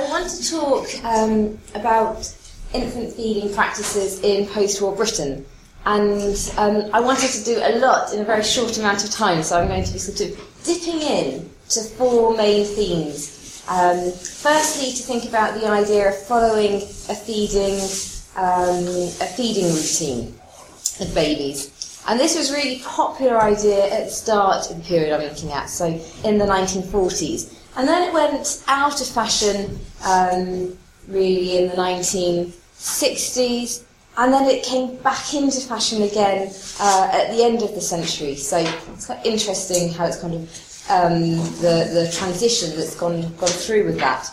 I want to talk um, about infant feeding practices in post-war Britain. And um, I wanted to do a lot in a very short amount of time, so I'm going to be sort of dipping in to four main themes. Um, firstly, to think about the idea of following a feeding, um, a feeding routine of babies. And this was a really popular idea at the start of the period I'm looking at, so in the 1940s. And then it went out of fashion um, really in the 1960s, and then it came back into fashion again uh, at the end of the century. So it's quite interesting how it's kind of um, the, the transition that's gone, gone through with that.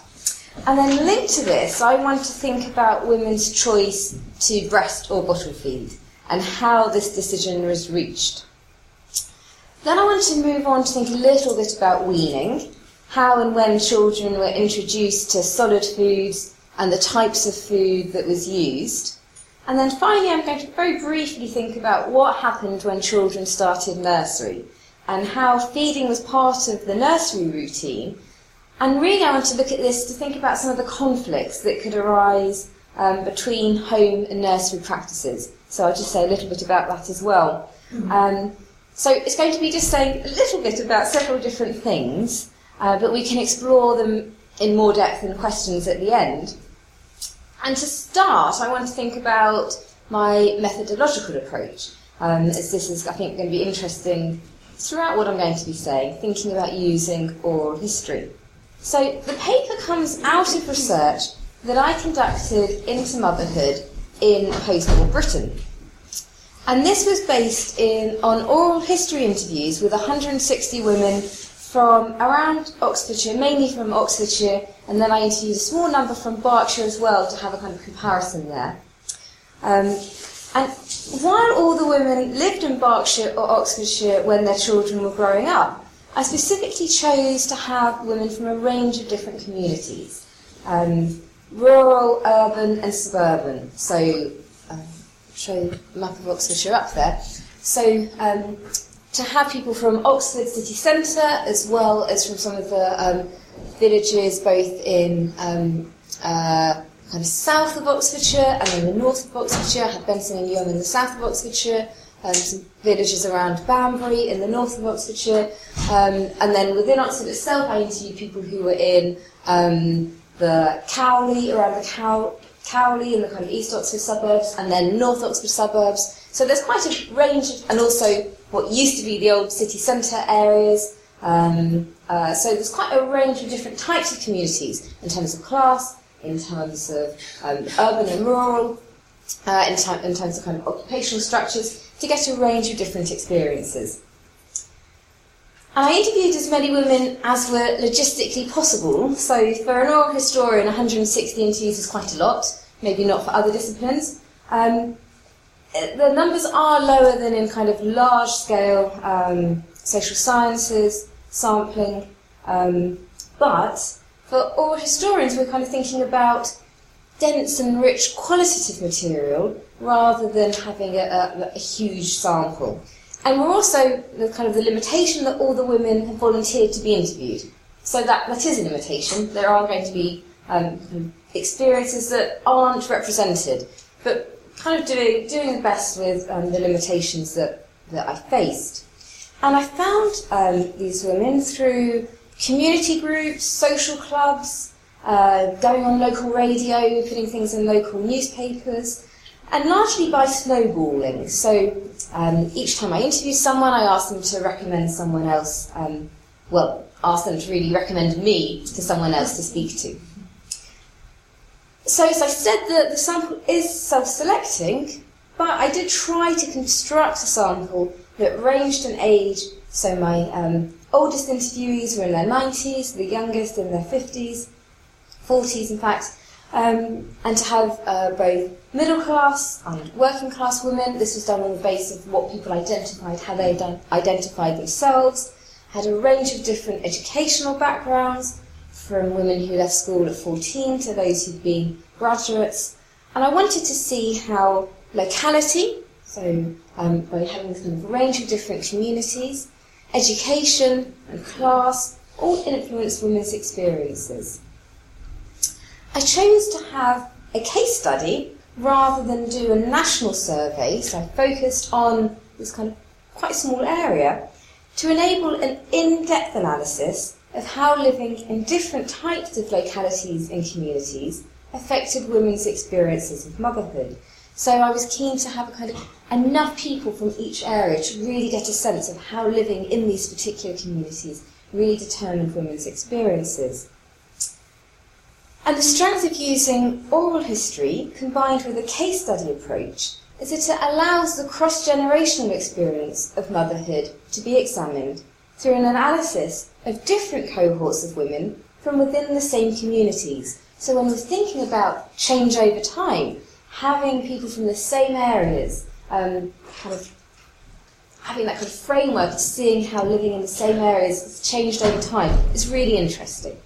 And then linked to this, I want to think about women's choice to breast or bottle feed and how this decision was reached. Then I want to move on to think a little bit about weaning how and when children were introduced to solid foods and the types of food that was used. And then finally, I'm going to very briefly think about what happened when children started nursery and how feeding was part of the nursery routine. And really, I want to look at this to think about some of the conflicts that could arise um, between home and nursery practices. So I'll just say a little bit about that as well. Mm-hmm. Um, so it's going to be just saying a little bit about several different things uh, but we can explore them in more depth in questions at the end. And to start, I want to think about my methodological approach, um, as this is, I think, going to be interesting throughout what I'm going to be saying, thinking about using oral history. So the paper comes out of research that I conducted into motherhood in post-war Britain. And this was based in, on oral history interviews with 160 women from around Oxfordshire, mainly from Oxfordshire, and then I interviewed a small number from Berkshire as well to have a kind of comparison there. Um, and while all the women lived in Berkshire or Oxfordshire when their children were growing up, I specifically chose to have women from a range of different communities um, rural, urban, and suburban. So, um, show the map of Oxfordshire up there. So, um, to have people from Oxford city centre as well as from some of the um, villages both in um, uh, kind of south of Oxfordshire and in the north of Oxfordshire. I had Benson and Ewelme in the south of Oxfordshire, um, some villages around Banbury in the north of Oxfordshire, um, and then within Oxford itself, I interviewed people who were in um, the Cowley, around the Cow- Cowley in the kind of East Oxford suburbs, and then North Oxford suburbs. So there's quite a range of, and also what used to be the old city centre areas. Um, uh, so there's quite a range of different types of communities in terms of class, in terms of um, urban and rural, uh, in, in terms of kind of occupational structures, to get a range of different experiences. I interviewed as many women as were logistically possible, so for an oral historian, 160 interviews is quite a lot, maybe not for other disciplines. Um, the numbers are lower than in kind of large scale um, social sciences sampling, um, but for oral historians, we're kind of thinking about dense and rich qualitative material rather than having a, a, a huge sample. And we're also the kind of the limitation that all the women have volunteered to be interviewed. So that, that is a limitation. There are going to be um, experiences that aren't represented. But kind of doing, doing the best with um, the limitations that, that I faced. And I found um, these women through community groups, social clubs, uh, going on local radio, putting things in local newspapers, and largely by snowballing. So um, each time I interviewed someone, I asked them to recommend someone else, um, well, ask them to really recommend me to someone else to speak to. So, as I said, the, the sample is self-selecting, but I did try to construct a sample that ranged in age. So my um, oldest interviewees were in their 90s, the youngest in their 50s, 40s in fact, um, and to have uh, both middle class and working class women. This was done on the basis of what people identified, how they identified themselves, had a range of different educational backgrounds, from women who left school at 14 to those who'd been graduates. And I wanted to see how locality, so um, by having kind of a range of different communities, education and class all influence women's experiences. I chose to have a case study rather than do a national survey, so I focused on this kind of quite small area to enable an in-depth analysis of how living in different types of localities and communities affected women's experiences of motherhood. So I was keen to have a kind of enough people from each area to really get a sense of how living in these particular communities really determined women's experiences. And the strength of using oral history combined with a case study approach is that it allows the cross-generational experience of motherhood to be examined through an analysis of different cohorts of women from within the same communities. So when we're thinking about change over time, having people from the same areas, um, kind of having that kind of framework of seeing how living in the same areas has changed over time is really interesting.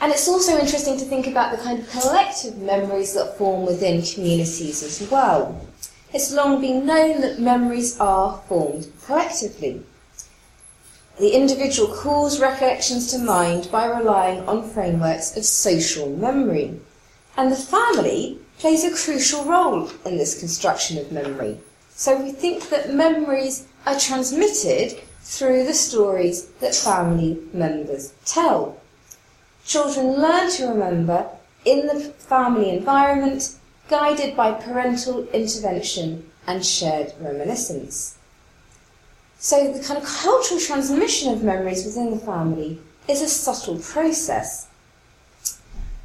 And it's also interesting to think about the kind of collective memories that form within communities as well. It's long been known that memories are formed collectively. The individual calls recollections to mind by relying on frameworks of social memory. And the family plays a crucial role in this construction of memory. So we think that memories are transmitted through the stories that family members tell. Children learn to remember in the family environment, guided by parental intervention and shared reminiscence. So the kind of cultural transmission of memories within the family is a subtle process.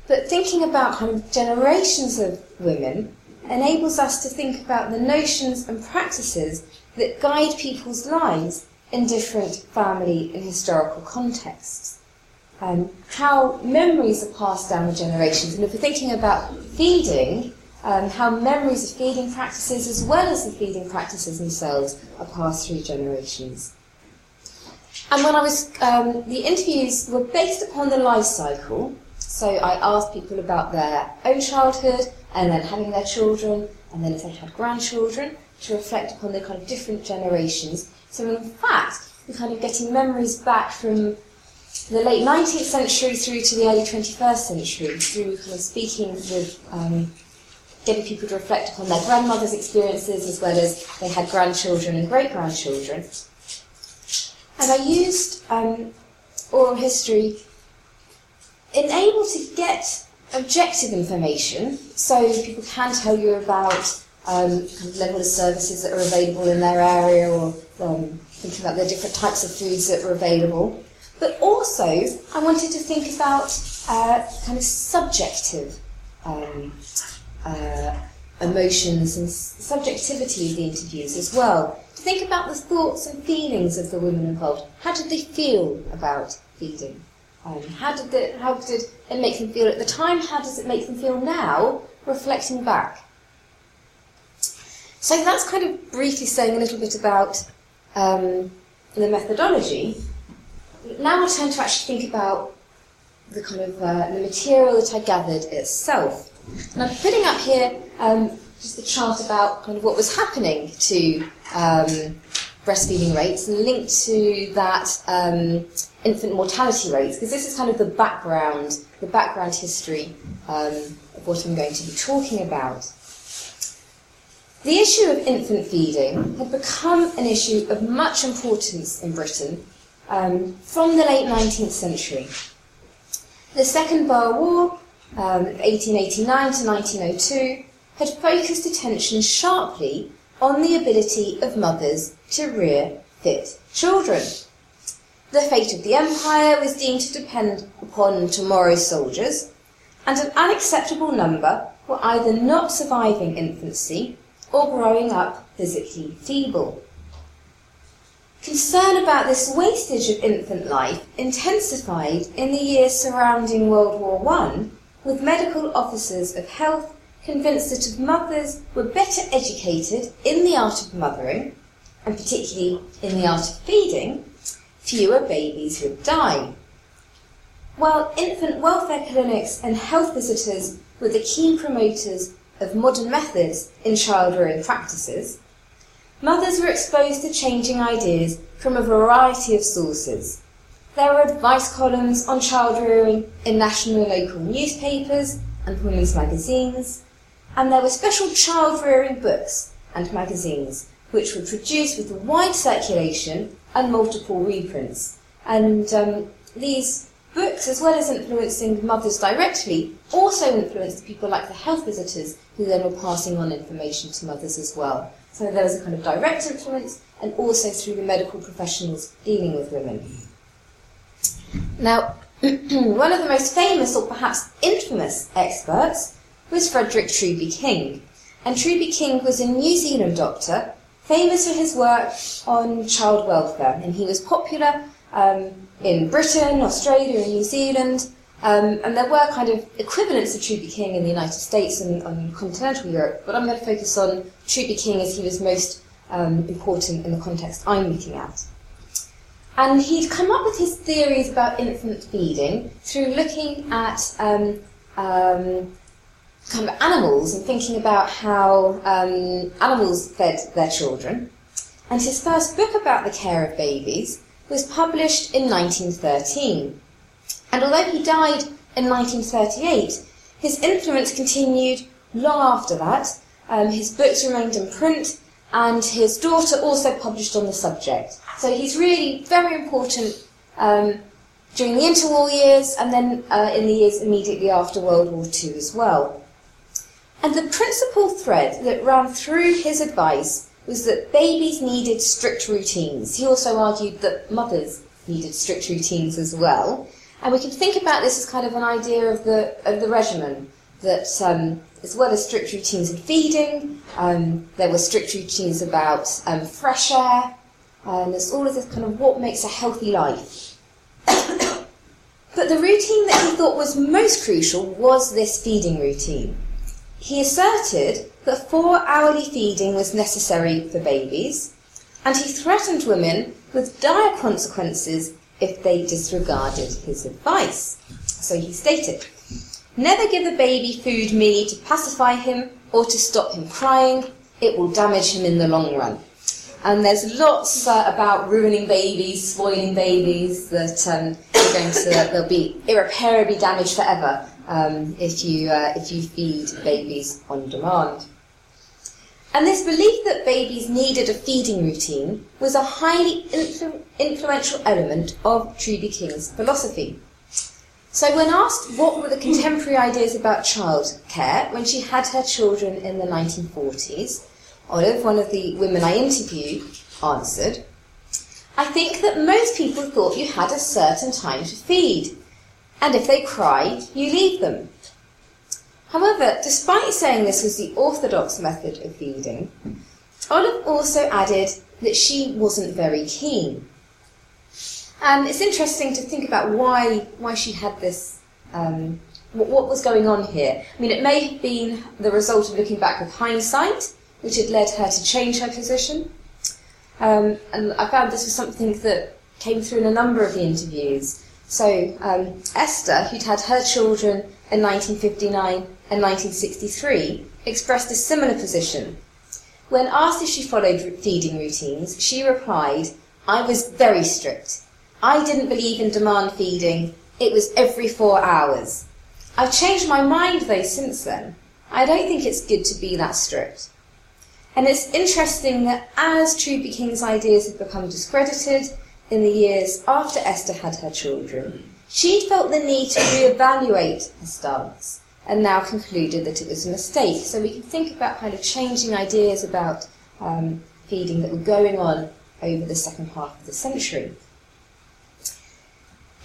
But thinking about kind of generations of women enables us to think about the notions and practices that guide people's lives in different family and historical contexts um, how memories are passed down the generations. And if we're thinking about feeding, um, how memories of feeding practices as well as the feeding practices themselves are passed through generations. And when I was, um, the interviews were based upon the life cycle. So I asked people about their own childhood and then having their children, and then if they had grandchildren, to reflect upon the kind of different generations. So in fact, we're kind of getting memories back from the late 19th century through to the early 21st century, through kind of speaking with, um, getting people to reflect upon their grandmother's experiences as well as they had grandchildren and great grandchildren. And I used um, oral history in able to get objective information, so people can tell you about um, kind of level of services that are available in their area or um, thinking about the different types of foods that are available. But also, I wanted to think about uh, kind of subjective um, uh, emotions and subjectivity of the interviews as well. To think about the thoughts and feelings of the women involved. How did they feel about feeding? Um, how did the, how did it make them feel at the time? How does it make them feel now, reflecting back? So that's kind of briefly saying a little bit about um, the methodology. Now I turn to actually think about the kind of uh, the material that I gathered itself. And I'm putting up here um, just a chart about kind of what was happening to um, breastfeeding rates and linked to that um, infant mortality rates, because this is kind of the background, the background history um, of what I'm going to be talking about. The issue of infant feeding had become an issue of much importance in Britain um, from the late 19th century. The Second Boer War, um, 1889 to 1902, had focused attention sharply on the ability of mothers to rear fit children. The fate of the empire was deemed to depend upon tomorrow's soldiers, and an unacceptable number were either not surviving infancy or growing up physically feeble. Concern about this wastage of infant life intensified in the years surrounding World War I, with medical officers of health convinced that if mothers were better educated in the art of mothering, and particularly in the art of feeding, fewer babies would die. While infant welfare clinics and health visitors were the key promoters of modern methods in child rearing practices, Mothers were exposed to changing ideas from a variety of sources, There were advice columns on child rearing in national and local newspapers and women's magazines, and there were special child rearing books and magazines which were produced with a wide circulation and multiple reprints. And um, these books, as well as influencing mothers directly, also influenced people like the health visitors who then were passing on information to mothers as well. So there was a kind of direct influence and also through the medical professionals dealing with women. Now, one of the most famous or perhaps infamous experts was Frederick Truby King. And Truby King was a New Zealand doctor famous for his work on child welfare. And he was popular um, in Britain, Australia, and New Zealand. Um, and there were kind of equivalents of Truby King in the United States and, and continental Europe, but I'm going to focus on Truby King as he was most um, important in the context I'm looking at. And he'd come up with his theories about infant feeding through looking at um, um, kind of animals and thinking about how um, animals fed their children. And his first book about the care of babies was published in 1913. And although he died in 1938, his influence continued long after that. Um, his books remained in print, and his daughter also published on the subject. So he's really very important um, during the interwar years and then uh, in the years immediately after World War II as well. And the principal thread that ran through his advice was that babies needed strict routines. He also argued that mothers needed strict routines as well. And we can think about this as kind of an idea of the, of the regimen, that um, as well as strict routines in feeding, um, there were strict routines about um, fresh air, and there's all of this kind of what makes a healthy life. but the routine that he thought was most crucial was this feeding routine. He asserted that four hourly feeding was necessary for babies, and he threatened women with dire consequences if they disregarded his advice. So he stated, Never give a baby food merely to pacify him or to stop him crying, it will damage him in the long run. And there's lots uh, about ruining babies, spoiling babies, that um, you're going to, they'll be irreparably damaged forever um, if, you, uh, if you feed babies on demand. And this belief that babies needed a feeding routine was a highly influ- influential element of Truby King's philosophy. So, when asked what were the contemporary ideas about childcare when she had her children in the 1940s, Olive, one of the women I interviewed, answered, I think that most people thought you had a certain time to feed, and if they cried, you leave them. However, despite saying this was the orthodox method of feeding, Olive also added that she wasn't very keen. And it's interesting to think about why, why she had this, um, what, what was going on here. I mean, it may have been the result of looking back with hindsight, which had led her to change her position. Um, and I found this was something that came through in a number of the interviews. So um, Esther, who'd had her children in 1959 and 1963, expressed a similar position. When asked if she followed feeding routines, she replied, I was very strict. I didn't believe in demand feeding. It was every four hours. I've changed my mind though since then. I don't think it's good to be that strict. And it's interesting that as Truby King's ideas have become discredited, in the years after Esther had her children, she felt the need to re-evaluate her stance and now concluded that it was a mistake. So we can think about kind of changing ideas about um, feeding that were going on over the second half of the century.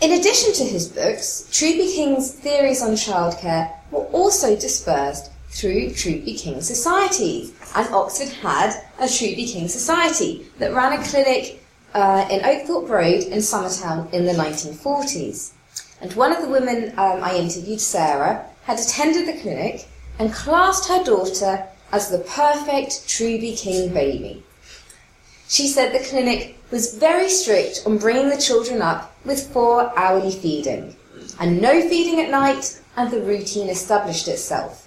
In addition to his books, Truby King's theories on childcare were also dispersed through Truby King societies, and Oxford had a Truby King society that ran a clinic uh, in Oakthorpe Road in Summertown in the 1940s. And one of the women um, I interviewed, Sarah, had attended the clinic and classed her daughter as the perfect Truby King baby. She said the clinic was very strict on bringing the children up with four hourly feeding, and no feeding at night, and the routine established itself.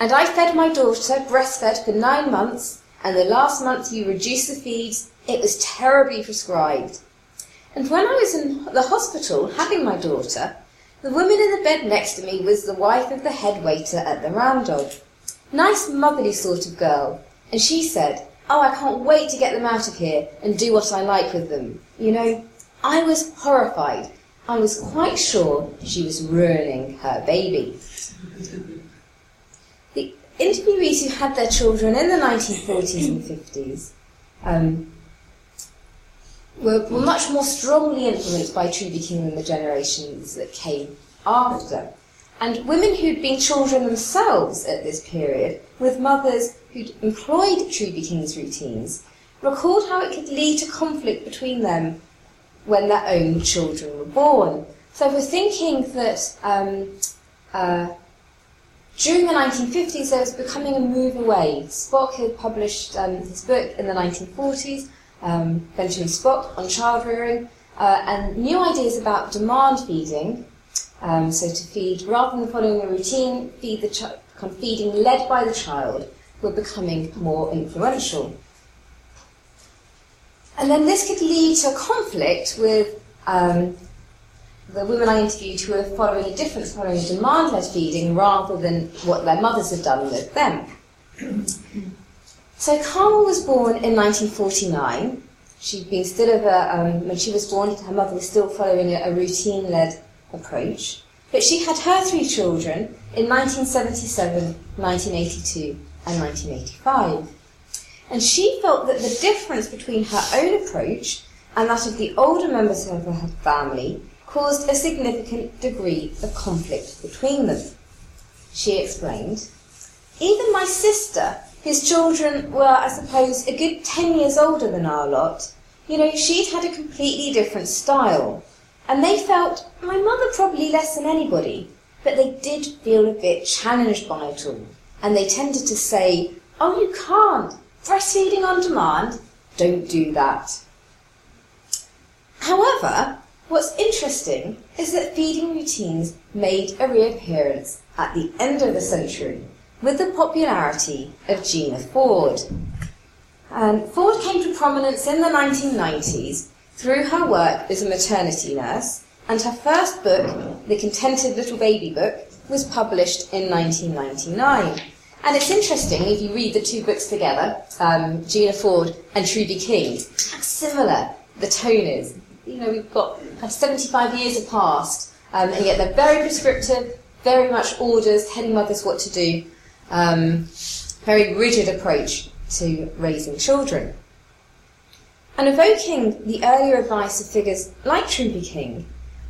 And I fed my daughter breastfed for nine months, and the last month you reduced the feeds it was terribly prescribed. And when I was in the hospital having my daughter, the woman in the bed next to me was the wife of the head waiter at the Round. Nice motherly sort of girl. And she said, Oh, I can't wait to get them out of here and do what I like with them. You know, I was horrified. I was quite sure she was ruining her baby. Interviewees who had their children in the 1940s and 50s um, were, were much more strongly influenced by Truby King than the generations that came after. And women who'd been children themselves at this period, with mothers who'd employed Truby King's routines, recalled how it could lead to conflict between them when their own children were born. So we're thinking that um, uh, during the 1950s there was becoming a move away. Spock had published um, his book in the 1940s, um, Benjamin Spock, on child rearing, uh, and new ideas about demand feeding. Um, so to feed, rather than following a routine, feed the ch- kind of feeding led by the child were becoming more influential. And then this could lead to a conflict with um, the women I interviewed who were following a different, following demand-led feeding rather than what their mothers had done with them. So Carmel was born in 1949. She'd been still of a, um, when she was born, her mother was still following a, a routine-led approach. But she had her three children in 1977, 1982, and 1985. And she felt that the difference between her own approach and that of the older members of her family caused a significant degree of conflict between them. She explained, Even my sister, whose children were, I suppose, a good 10 years older than our lot, you know, she'd had a completely different style. And they felt, my mother probably less than anybody, but they did feel a bit challenged by it all. And they tended to say, oh, you can't. Breastfeeding on demand? Don't do that. However, what's interesting is that feeding routines made a reappearance at the end of the century with the popularity of Gina Ford. And Ford came to prominence in the 1990s through her work as a maternity nurse, and her first book, The Contented Little Baby Book, was published in 1999. And it's interesting if you read the two books together, um, Gina Ford and Truby King, how similar the tone is. You know, we've got 75 years have passed, um, and yet they're very prescriptive, very much orders, telling mothers what to do, um, very rigid approach to raising children. And evoking the earlier advice of figures like Truby King,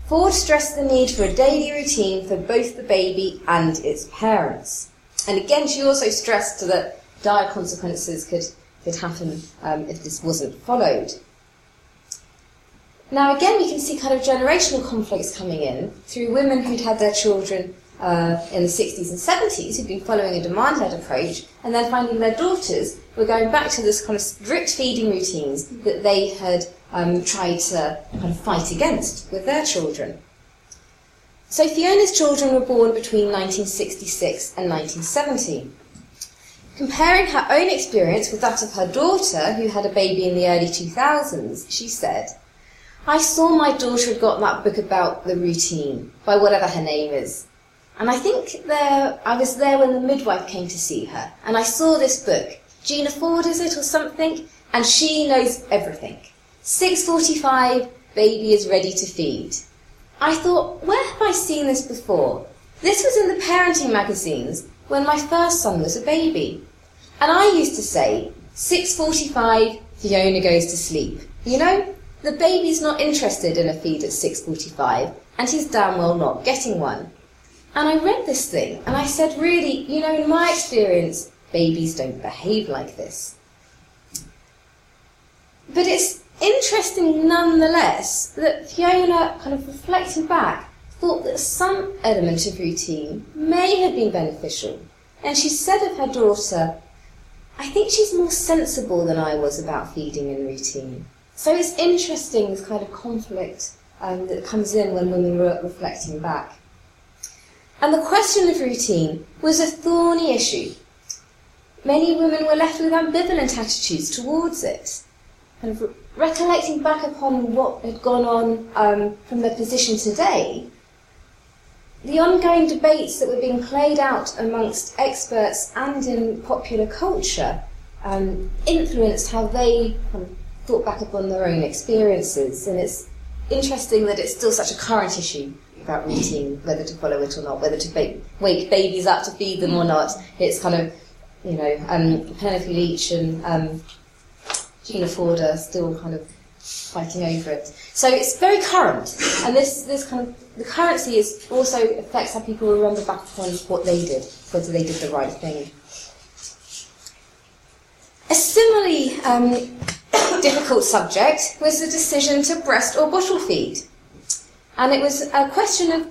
Ford stressed the need for a daily routine for both the baby and its parents. And again, she also stressed that dire consequences could, could happen um, if this wasn't followed. Now, again, we can see kind of generational conflicts coming in through women who'd had their children uh, in the 60s and 70s who'd been following a demand led approach and then finding their daughters were going back to this kind of strict feeding routines that they had um, tried to kind of fight against with their children. So Fiona's children were born between 1966 and 1970. Comparing her own experience with that of her daughter, who had a baby in the early 2000s, she said, I saw my daughter had got that book about the routine, by whatever her name is. And I think there, I was there when the midwife came to see her, and I saw this book. Gina Ford, is it, or something? And she knows everything. 6.45, baby is ready to feed. I thought, where have I seen this before? This was in the parenting magazines when my first son was a baby. And I used to say, 6.45, Fiona goes to sleep. You know, the baby's not interested in a feed at 6.45 and he's damn well not getting one. And I read this thing and I said, really, you know, in my experience, babies don't behave like this. But it's interesting nonetheless that Fiona, kind of reflecting back, thought that some element of routine may have been beneficial. And she said of her daughter, I think she's more sensible than I was about feeding and routine. So it's interesting this kind of conflict um, that comes in when women were reflecting back. And the question of routine was a thorny issue. Many women were left with ambivalent attitudes towards it. kind of recollecting back upon what had gone on um, from their position today, the ongoing debates that were being played out amongst experts and in popular culture um, influenced how they kind of thought back upon their own experiences. And it's interesting that it's still such a current issue about routine, whether to follow it or not, whether to ba- wake babies up to feed them or not. It's kind of, you know, um, Penelope Leach and um, Gina Ford are still kind of fighting over it. So it's very current, and this, this kind of the currency is also affects how people remember back upon what they did, whether they did the right thing. A similarly um, difficult subject was the decision to breast or bottle feed, and it was a question of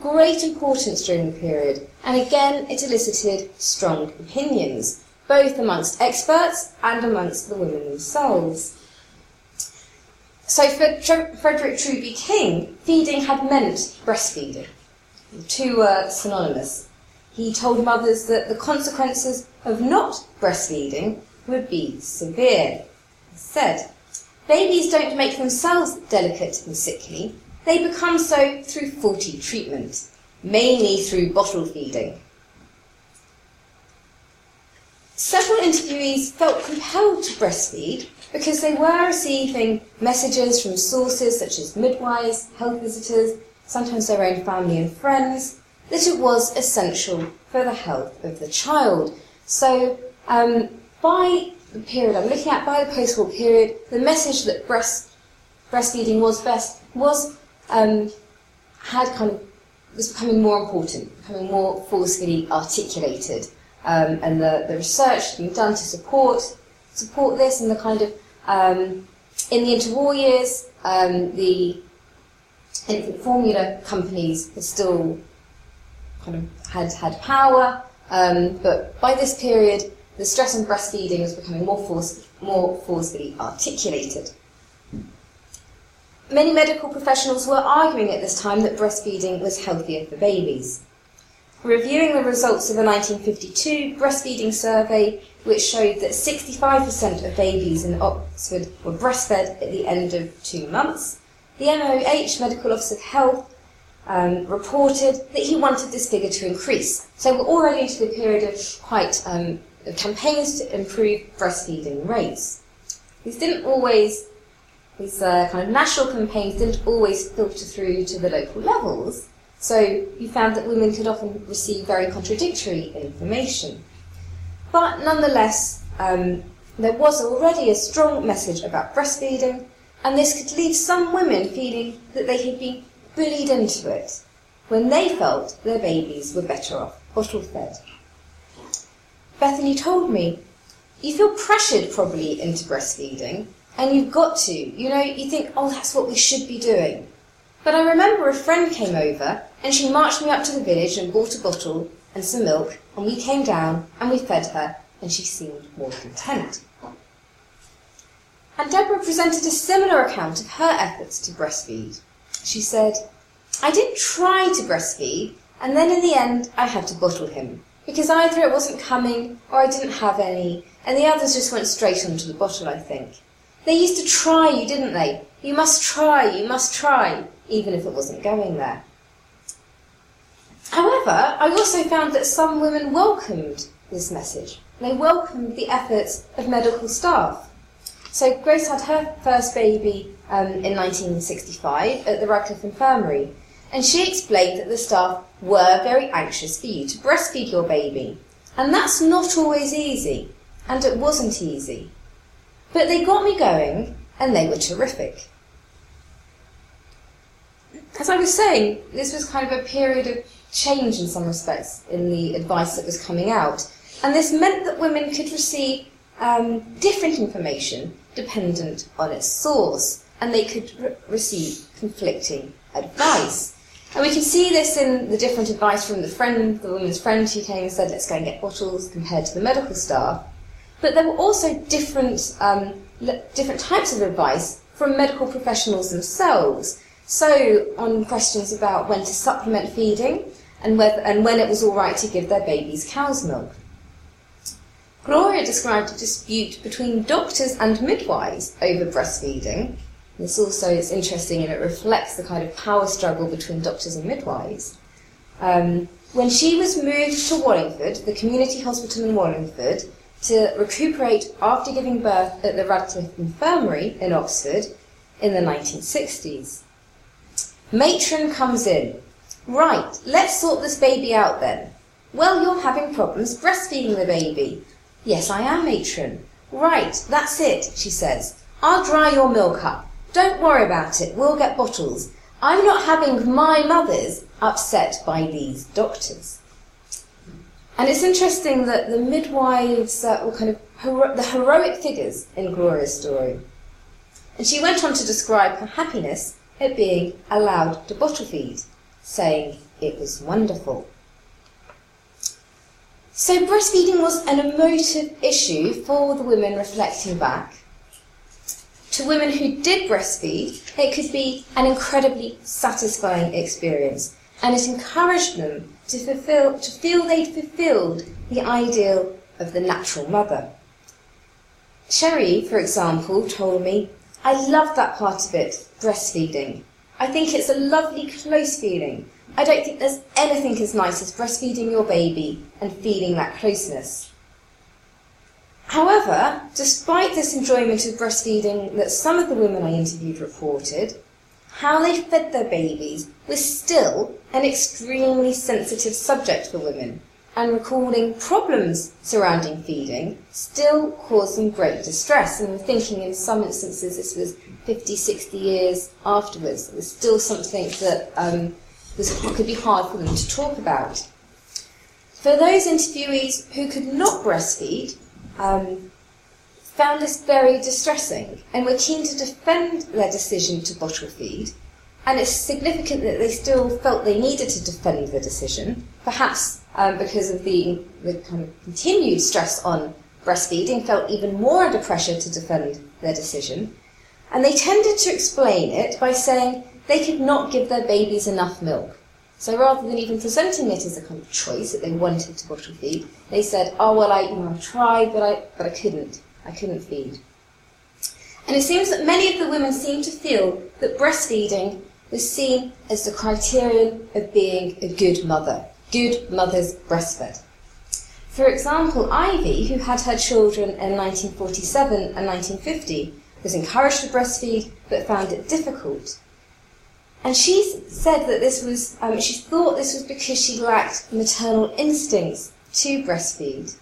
great importance during the period, and again it elicited strong opinions, both amongst experts and amongst the women themselves. So for Tr- Frederick Truby King, feeding had meant breastfeeding. The two were synonymous. He told mothers that the consequences of not breastfeeding would be severe. Said, Babies don't make themselves delicate and sickly, they become so through faulty treatment, mainly through bottle feeding. Several interviewees felt compelled to breastfeed because they were receiving messages from sources such as midwives, health visitors, sometimes their own family and friends, that it was essential for the health of the child. So, um, by the period. I'm looking at, by the post-war period, the message that breast, breastfeeding was best was um, had kind of was becoming more important, becoming more forcefully articulated. Um, and the, the research being done to support support this and the kind of um, in the interwar years um, the infant formula companies had still kind of had had power. Um, but by this period the stress on breastfeeding was becoming more force, more forcefully articulated. Many medical professionals were arguing at this time that breastfeeding was healthier for babies reviewing the results of a 1952 breastfeeding survey, which showed that 65% of babies in Oxford were breastfed at the end of two months. The MOH, Medical Office of Health, um, reported that he wanted this figure to increase. So we're already into the period of quite um, campaigns to improve breastfeeding rates. These didn't always, these uh, kind of national campaigns didn't always filter through to the local levels. So you found that women could often receive very contradictory information. But nonetheless, um, there was already a strong message about breastfeeding, and this could leave some women feeling that they had been bullied into it when they felt their babies were better off bottle fed. Bethany told me, You feel pressured probably into breastfeeding, and you've got to. You know, you think, oh, that's what we should be doing. But I remember a friend came over and she marched me up to the village and bought a bottle and some milk and we came down and we fed her and she seemed more content. And Deborah presented a similar account of her efforts to breastfeed. She said, I did try to breastfeed and then in the end I had to bottle him because either it wasn't coming or I didn't have any and the others just went straight onto the bottle, I think. They used to try you, didn't they? You must try, you must try even if it wasn't going there. However, I also found that some women welcomed this message. They welcomed the efforts of medical staff. So Grace had her first baby um, in 1965 at the Radcliffe Infirmary, and she explained that the staff were very anxious for you to breastfeed your baby. And that's not always easy, and it wasn't easy. But they got me going, and they were terrific as I was saying, this was kind of a period of change in some respects in the advice that was coming out. And this meant that women could receive um, different information dependent on its source, and they could re- receive conflicting advice. And we can see this in the different advice from the friend, the woman's friend who came and said, let's go and get bottles, compared to the medical staff. But there were also different, um, different types of advice from medical professionals themselves. So, on questions about when to supplement feeding and, whether, and when it was all right to give their babies cow's milk. Gloria described a dispute between doctors and midwives over breastfeeding. This also is interesting and it reflects the kind of power struggle between doctors and midwives. Um, when she was moved to Wallingford, the community hospital in Wallingford, to recuperate after giving birth at the Radcliffe Infirmary in Oxford in the 1960s. Matron comes in. Right, let's sort this baby out then. Well, you're having problems breastfeeding the baby. Yes, I am, matron. Right, that's it, she says. I'll dry your milk up. Don't worry about it, we'll get bottles. I'm not having my mother's upset by these doctors. And it's interesting that the midwives uh, were kind of hero- the heroic figures in Gloria's story. And she went on to describe her happiness at being allowed to bottle feed, saying it was wonderful. So breastfeeding was an emotive issue for the women reflecting back. To women who did breastfeed, it could be an incredibly satisfying experience, and it encouraged them to fulfill to feel they'd fulfilled the ideal of the natural mother. Sherry, for example, told me, I love that part of it, breastfeeding. I think it's a lovely close feeling I don't think there's anything as nice as breastfeeding your baby and feeling that closeness. However, despite this enjoyment of breastfeeding that some of the women I interviewed reported, how they fed their babies was still an extremely sensitive subject for women, and recalling problems surrounding feeding still caused them great distress. And I'm thinking in some instances this was 50, 60 years afterwards, it was still something that um, was, could be hard for them to talk about. For those interviewees who could not breastfeed, um, found this very distressing and were keen to defend their decision to bottle feed. And it's significant that they still felt they needed to defend the decision, perhaps um, because of the, the kind of continued stress on breastfeeding, felt even more under pressure to defend their decision. And they tended to explain it by saying they could not give their babies enough milk. So rather than even presenting it as a kind of choice that they wanted to bottle feed, they said, "Oh well, I you know I tried, but I but I couldn't. I couldn't feed." And it seems that many of the women seem to feel that breastfeeding was seen as the criterion of being a good mother. Good mothers breastfed. For example, Ivy, who had her children in 1947 and 1950, was encouraged to breastfeed but found it difficult and she said that this was, um, she thought this was because she lacked maternal instincts to breastfeed.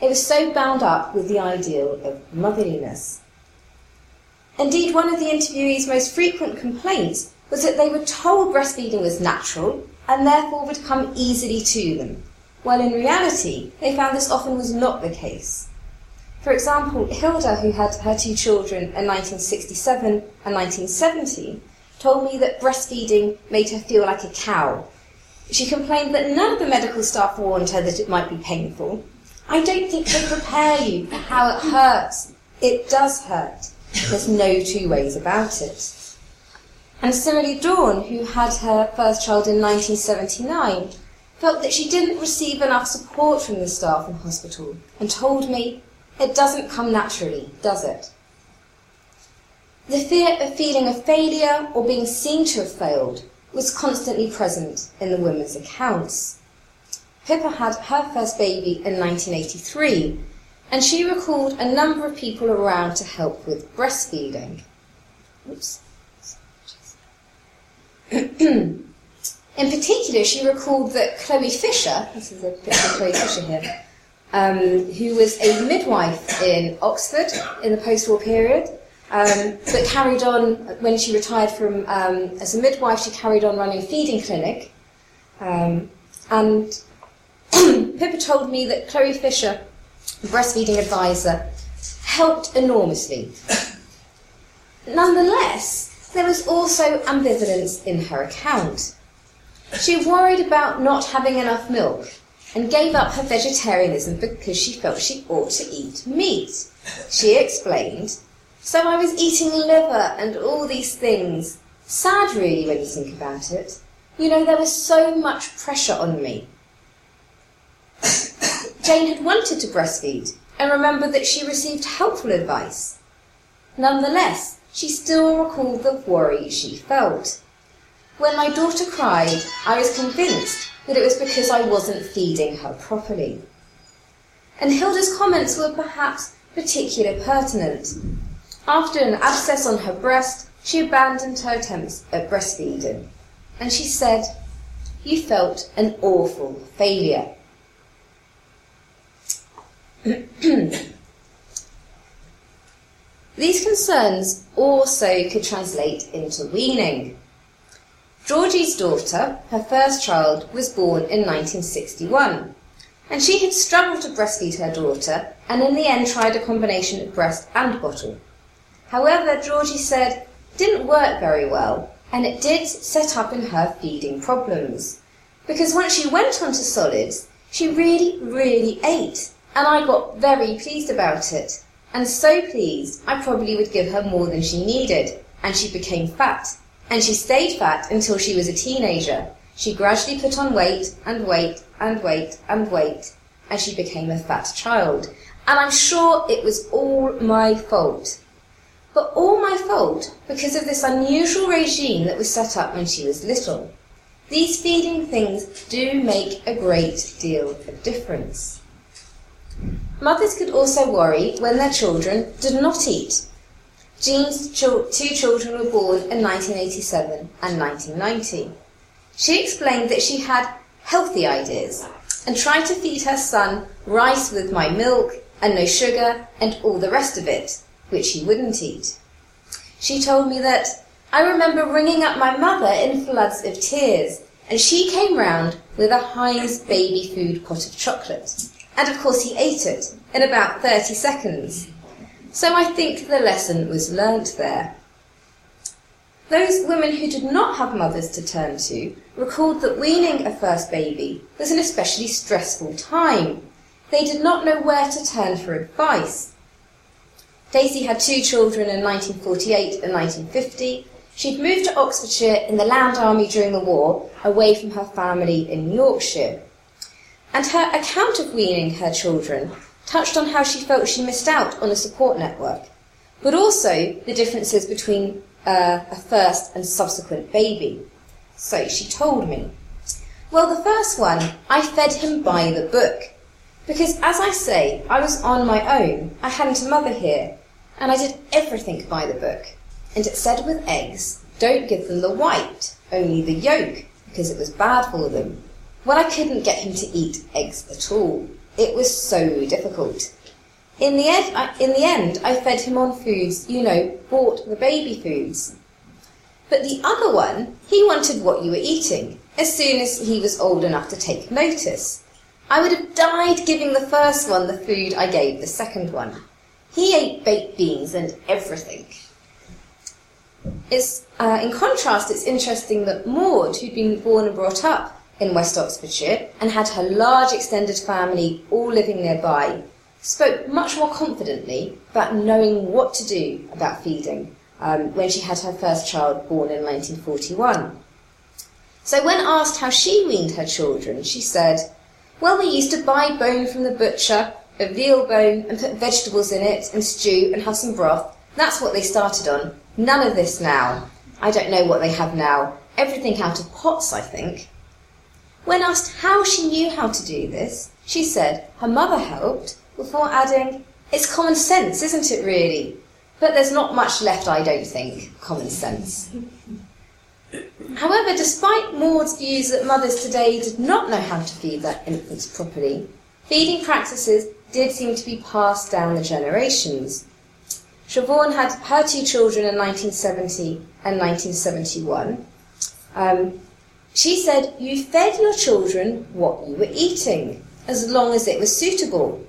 It was so bound up with the ideal of motherliness. Indeed, one of the interviewees' most frequent complaints was that they were told breastfeeding was natural and therefore would come easily to them, while in reality they found this often was not the case. For example, Hilda, who had her two children in 1967 and 1970, told me that breastfeeding made her feel like a cow. She complained that none of the medical staff warned her that it might be painful. I don't think they prepare you for how it hurts. It does hurt. There's no two ways about it. And similarly, Dawn, who had her first child in 1979, felt that she didn't receive enough support from the staff in hospital and told me, it doesn't come naturally, does it? The fear of feeling a failure or being seen to have failed was constantly present in the women's accounts. Pippa had her first baby in 1983, and she recalled a number of people around to help with breastfeeding. Oops. in particular, she recalled that Chloe Fisher, this is a picture of Chloe Fisher here, um, who was a midwife in Oxford in the post-war period, um, but carried on when she retired from um, as a midwife. She carried on running a feeding clinic, um, and Pippa told me that Chloe Fisher, breastfeeding advisor, helped enormously. Nonetheless, there was also ambivalence in her account. She worried about not having enough milk and gave up her vegetarianism because she felt she ought to eat meat. She explained so I was eating liver and all these things. Sad, really, when you think about it. You know, there was so much pressure on me. Jane had wanted to breastfeed, and remembered that she received helpful advice. Nonetheless, she still recalled the worry she felt. When my daughter cried, I was convinced that it was because I wasn't feeding her properly. And Hilda's comments were perhaps particularly pertinent. After an abscess on her breast, she abandoned her attempts at breastfeeding. And she said, You felt an awful failure. These concerns also could translate into weaning. Georgie's daughter, her first child, was born in 1961, and she had struggled to breastfeed her daughter and in the end tried a combination of breast and bottle. However, Georgie said didn't work very well, and it did set up in her feeding problems. Because once she went onto solids, she really, really ate, and I got very pleased about it and so pleased I probably would give her more than she needed, and she became fat. And she stayed fat until she was a teenager. She gradually put on weight and weight and weight and weight, and she became a fat child. And I'm sure it was all my fault. But all my fault because of this unusual regime that was set up when she was little. These feeding things do make a great deal of difference. Mothers could also worry when their children did not eat. Jean's two children were born in 1987 and 1990. She explained that she had healthy ideas and tried to feed her son rice with my milk and no sugar and all the rest of it, which he wouldn't eat. She told me that I remember ringing up my mother in floods of tears, and she came round with a Heinz baby food pot of chocolate and of course he ate it in about 30 seconds. So I think the lesson was learnt there. Those women who did not have mothers to turn to recalled that weaning a first baby was an especially stressful time. They did not know where to turn for advice. Daisy had two children in 1948 and 1950. She'd moved to Oxfordshire in the Land Army during the war, away from her family in Yorkshire and her account of weaning her children touched on how she felt she missed out on a support network, but also the differences between uh, a first and subsequent baby. So she told me. Well, the first one, I fed him by the book. Because, as I say, I was on my own. I hadn't a mother here. And I did everything by the book. And it said with eggs, don't give them the white, only the yolk, because it was bad for them. Well, I couldn't get him to eat eggs at all. It was so difficult. In the, ed- I, in the end, I fed him on foods, you know, bought the baby foods. But the other one, he wanted what you were eating, as soon as he was old enough to take notice. I would have died giving the first one the food I gave the second one. He ate baked beans and everything. It's, uh, in contrast, it's interesting that Maud, who'd been born and brought up in West Oxfordshire and had her large extended family all living nearby, spoke much more confidently about knowing what to do about feeding um, when she had her first child born in 1941. So, when asked how she weaned her children, she said, Well, we used to buy bone from the butcher, a veal bone, and put vegetables in it and stew and have some broth. That's what they started on. None of this now. I don't know what they have now. Everything out of pots, I think. When asked how she knew how to do this, she said her mother helped, before adding, It's common sense, isn't it really? But there's not much left, I don't think, common sense. However, despite Maud's views that mothers today did not know how to feed their infants properly, feeding practices did seem to be passed down the generations. Siobhan had her two children in 1970 and 1971. Um, she said you fed your children what you were eating, as long as it was suitable.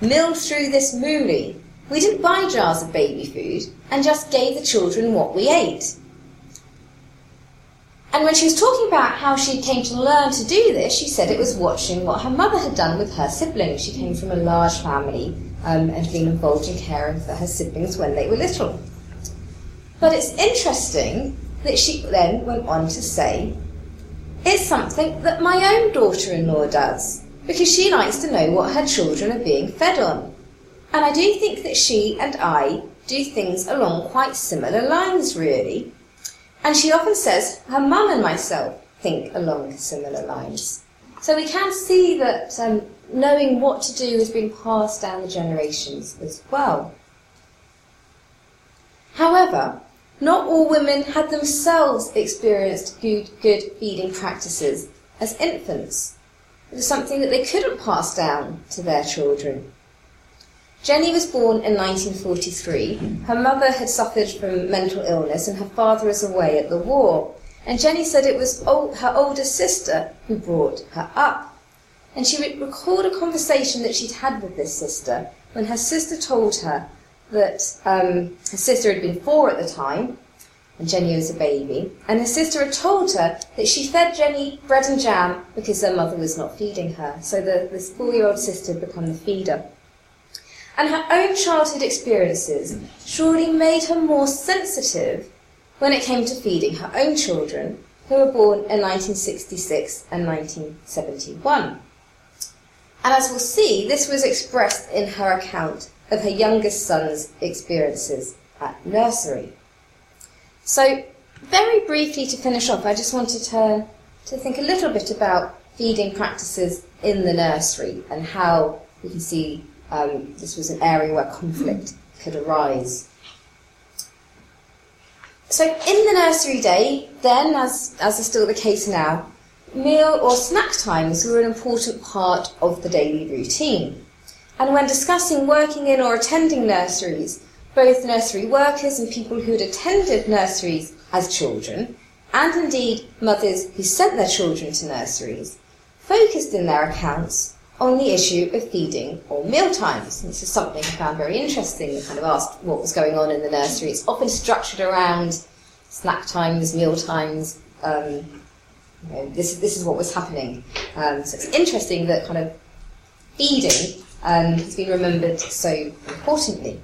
Milled through this Mouli. We didn't buy jars of baby food and just gave the children what we ate. And when she was talking about how she came to learn to do this, she said it was watching what her mother had done with her siblings. She came from a large family um, and had been involved in caring for her siblings when they were little. But it's interesting that she then went on to say it's something that my own daughter in law does, because she likes to know what her children are being fed on. And I do think that she and I do things along quite similar lines, really. And she often says her mum and myself think along similar lines. So we can see that um, knowing what to do has been passed down the generations as well. However, not all women had themselves experienced good, good feeding practices as infants. It was something that they couldn't pass down to their children. Jenny was born in 1943. Her mother had suffered from mental illness and her father was away at the war. And Jenny said it was her older sister who brought her up. And she recalled a conversation that she'd had with this sister when her sister told her that um, her sister had been four at the time, and Jenny was a baby, and her sister had told her that she fed Jenny bread and jam because her mother was not feeding her. So the, this four-year-old sister had become the feeder and her own childhood experiences surely made her more sensitive when it came to feeding her own children, who were born in 1966 and 1971. And as we'll see, this was expressed in her account of her youngest son's experiences at nursery. So, very briefly to finish off, I just wanted her to think a little bit about feeding practices in the nursery and how we can see um, this was an area where conflict could arise. So, in the nursery day, then, as, as is still the case now, meal or snack times were an important part of the daily routine. And when discussing working in or attending nurseries, both nursery workers and people who had attended nurseries as children, and indeed mothers who sent their children to nurseries, focused in their accounts on the issue of feeding or meal times. This is something I found very interesting. I kind of asked what was going on in the nursery. It's often structured around snack times, meal times. Um, you know, this, this is what was happening. Um, so it's interesting that kind of feeding um, has been remembered so importantly.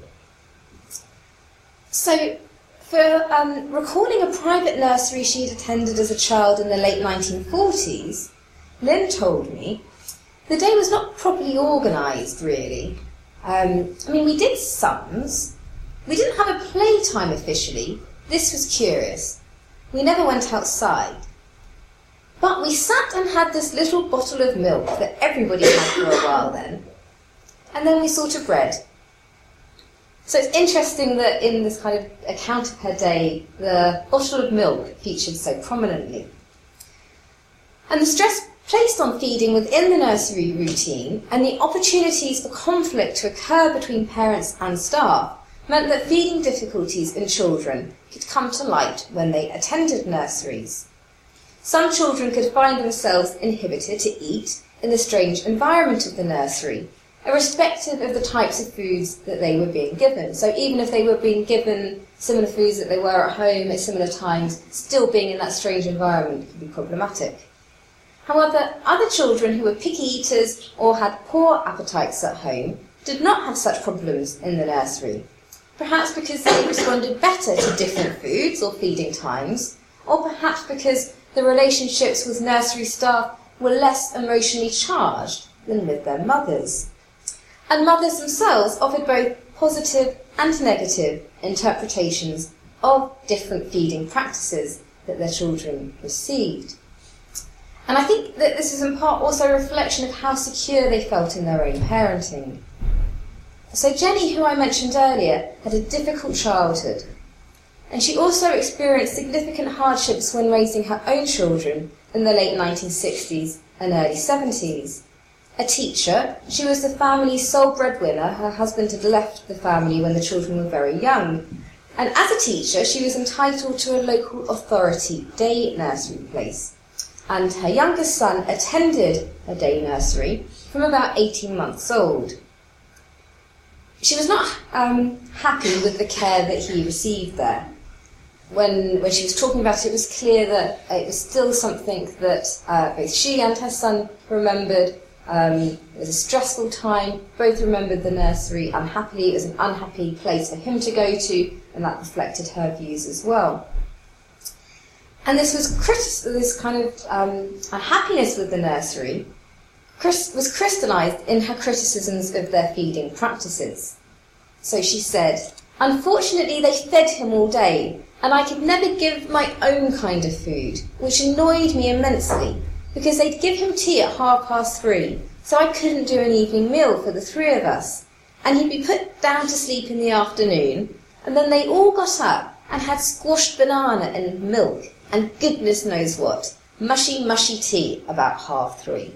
So, for um, recalling a private nursery she'd attended as a child in the late 1940s, Lynn told me the day was not properly organised, really. Um, I mean, we did sums. We didn't have a playtime officially. This was curious. We never went outside. But we sat and had this little bottle of milk that everybody had for a while then. And then we sort of read. So it's interesting that in this kind of account of her day, the bottle of milk featured so prominently. And the stress placed on feeding within the nursery routine and the opportunities for conflict to occur between parents and staff meant that feeding difficulties in children could come to light when they attended nurseries. Some children could find themselves inhibited to eat in the strange environment of the nursery, irrespective of the types of foods that they were being given. So even if they were being given similar foods that they were at home at similar times, still being in that strange environment could be problematic. However, other children who were picky eaters or had poor appetites at home did not have such problems in the nursery. Perhaps because they responded better to different foods or feeding times, or perhaps because the relationships with nursery staff were less emotionally charged than with their mothers. And mothers themselves offered both positive and negative interpretations of different feeding practices that their children received. And I think that this is in part also a reflection of how secure they felt in their own parenting. So Jenny, who I mentioned earlier, had a difficult childhood. And she also experienced significant hardships when raising her own children in the late 1960s and early 70s. A teacher, she was the family's sole breadwinner. Her husband had left the family when the children were very young. And as a teacher, she was entitled to a local authority day nursery place and her youngest son attended a day nursery from about 18 months old. She was not um, happy with the care that he received there. When, when she was talking about it, it was clear that it was still something that uh, both she and her son remembered. Um, it was a stressful time. Both remembered the nursery unhappily. It was an unhappy place for him to go to, and that reflected her views as well. And this was this kind of um, unhappiness with the nursery was crystallized in her criticisms of their feeding practices. So she said, Unfortunately, they fed him all day, and I could never give my own kind of food, which annoyed me immensely, because they'd give him tea at half past three, so I couldn't do an evening meal for the three of us. And he'd be put down to sleep in the afternoon, and then they all got up and had squashed banana and milk, and goodness knows what, mushy, mushy tea about half three.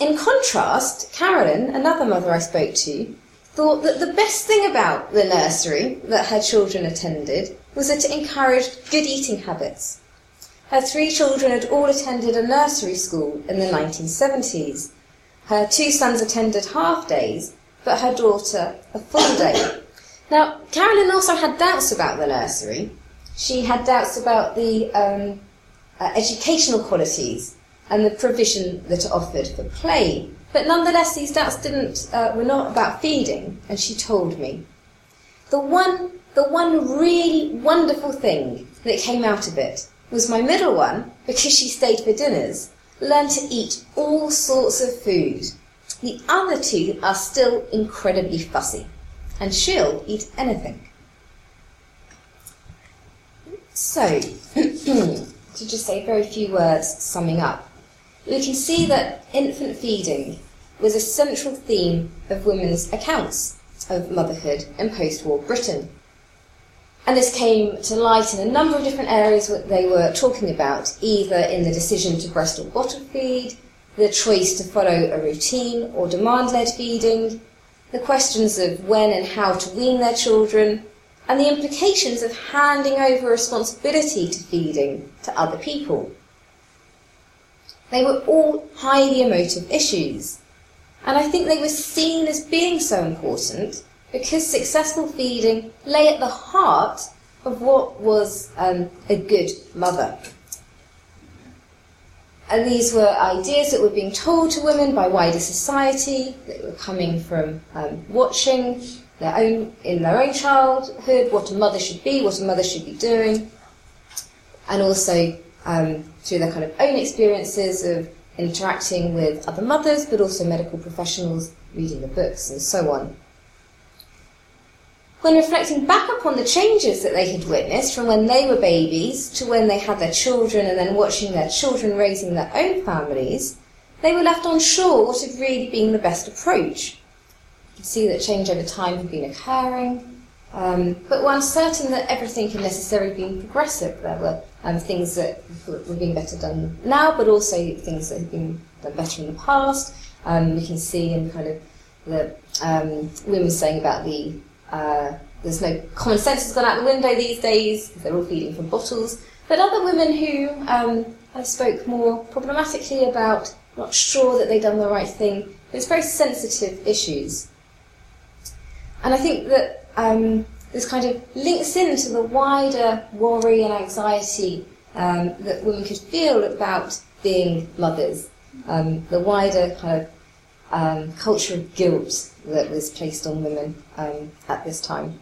In contrast, Carolyn, another mother I spoke to, thought that the best thing about the nursery that her children attended was that it encouraged good eating habits. Her three children had all attended a nursery school in the 1970s. Her two sons attended half days, but her daughter a full day. Now, Carolyn also had doubts about the nursery. She had doubts about the um, uh, educational qualities and the provision that are offered for play. But nonetheless, these doubts didn't uh, were not about feeding, and she told me. The one, the one really wonderful thing that came out of it was my middle one, because she stayed for dinners, learned to eat all sorts of food. The other two are still incredibly fussy, and she'll eat anything. So, to just say very few words summing up, we can see that infant feeding was a central theme of women's accounts of motherhood in post war Britain. And this came to light in a number of different areas that they were talking about, either in the decision to breast or bottle feed, the choice to follow a routine or demand led feeding, the questions of when and how to wean their children, and the implications of handing over responsibility to feeding to other people. They were all highly emotive issues, and I think they were seen as being so important because successful feeding lay at the heart of what was um, a good mother. And these were ideas that were being told to women by wider society, that were coming from um, watching their own, in their own childhood, what a mother should be, what a mother should be doing, and also um, through their kind of own experiences of interacting with other mothers, but also medical professionals, reading the books, and so on. When reflecting back upon the changes that they had witnessed from when they were babies to when they had their children and then watching their children raising their own families, they were left unsure what had really been the best approach. Could see that change over time had been occurring, um, but were uncertain that everything had necessarily been progressive. There were um, things that were being better done now, but also things that had been done better in the past. Um, you can see in kind of the um, women saying about the uh, there's no common sense has gone out the window these days because they're all feeding from bottles. But other women who um, I spoke more problematically about, not sure that they've done the right thing, it's very sensitive issues. And I think that um, this kind of links into the wider worry and anxiety um, that women could feel about being mothers, um, the wider kind of um, culture of guilt that was placed on women um, at this time.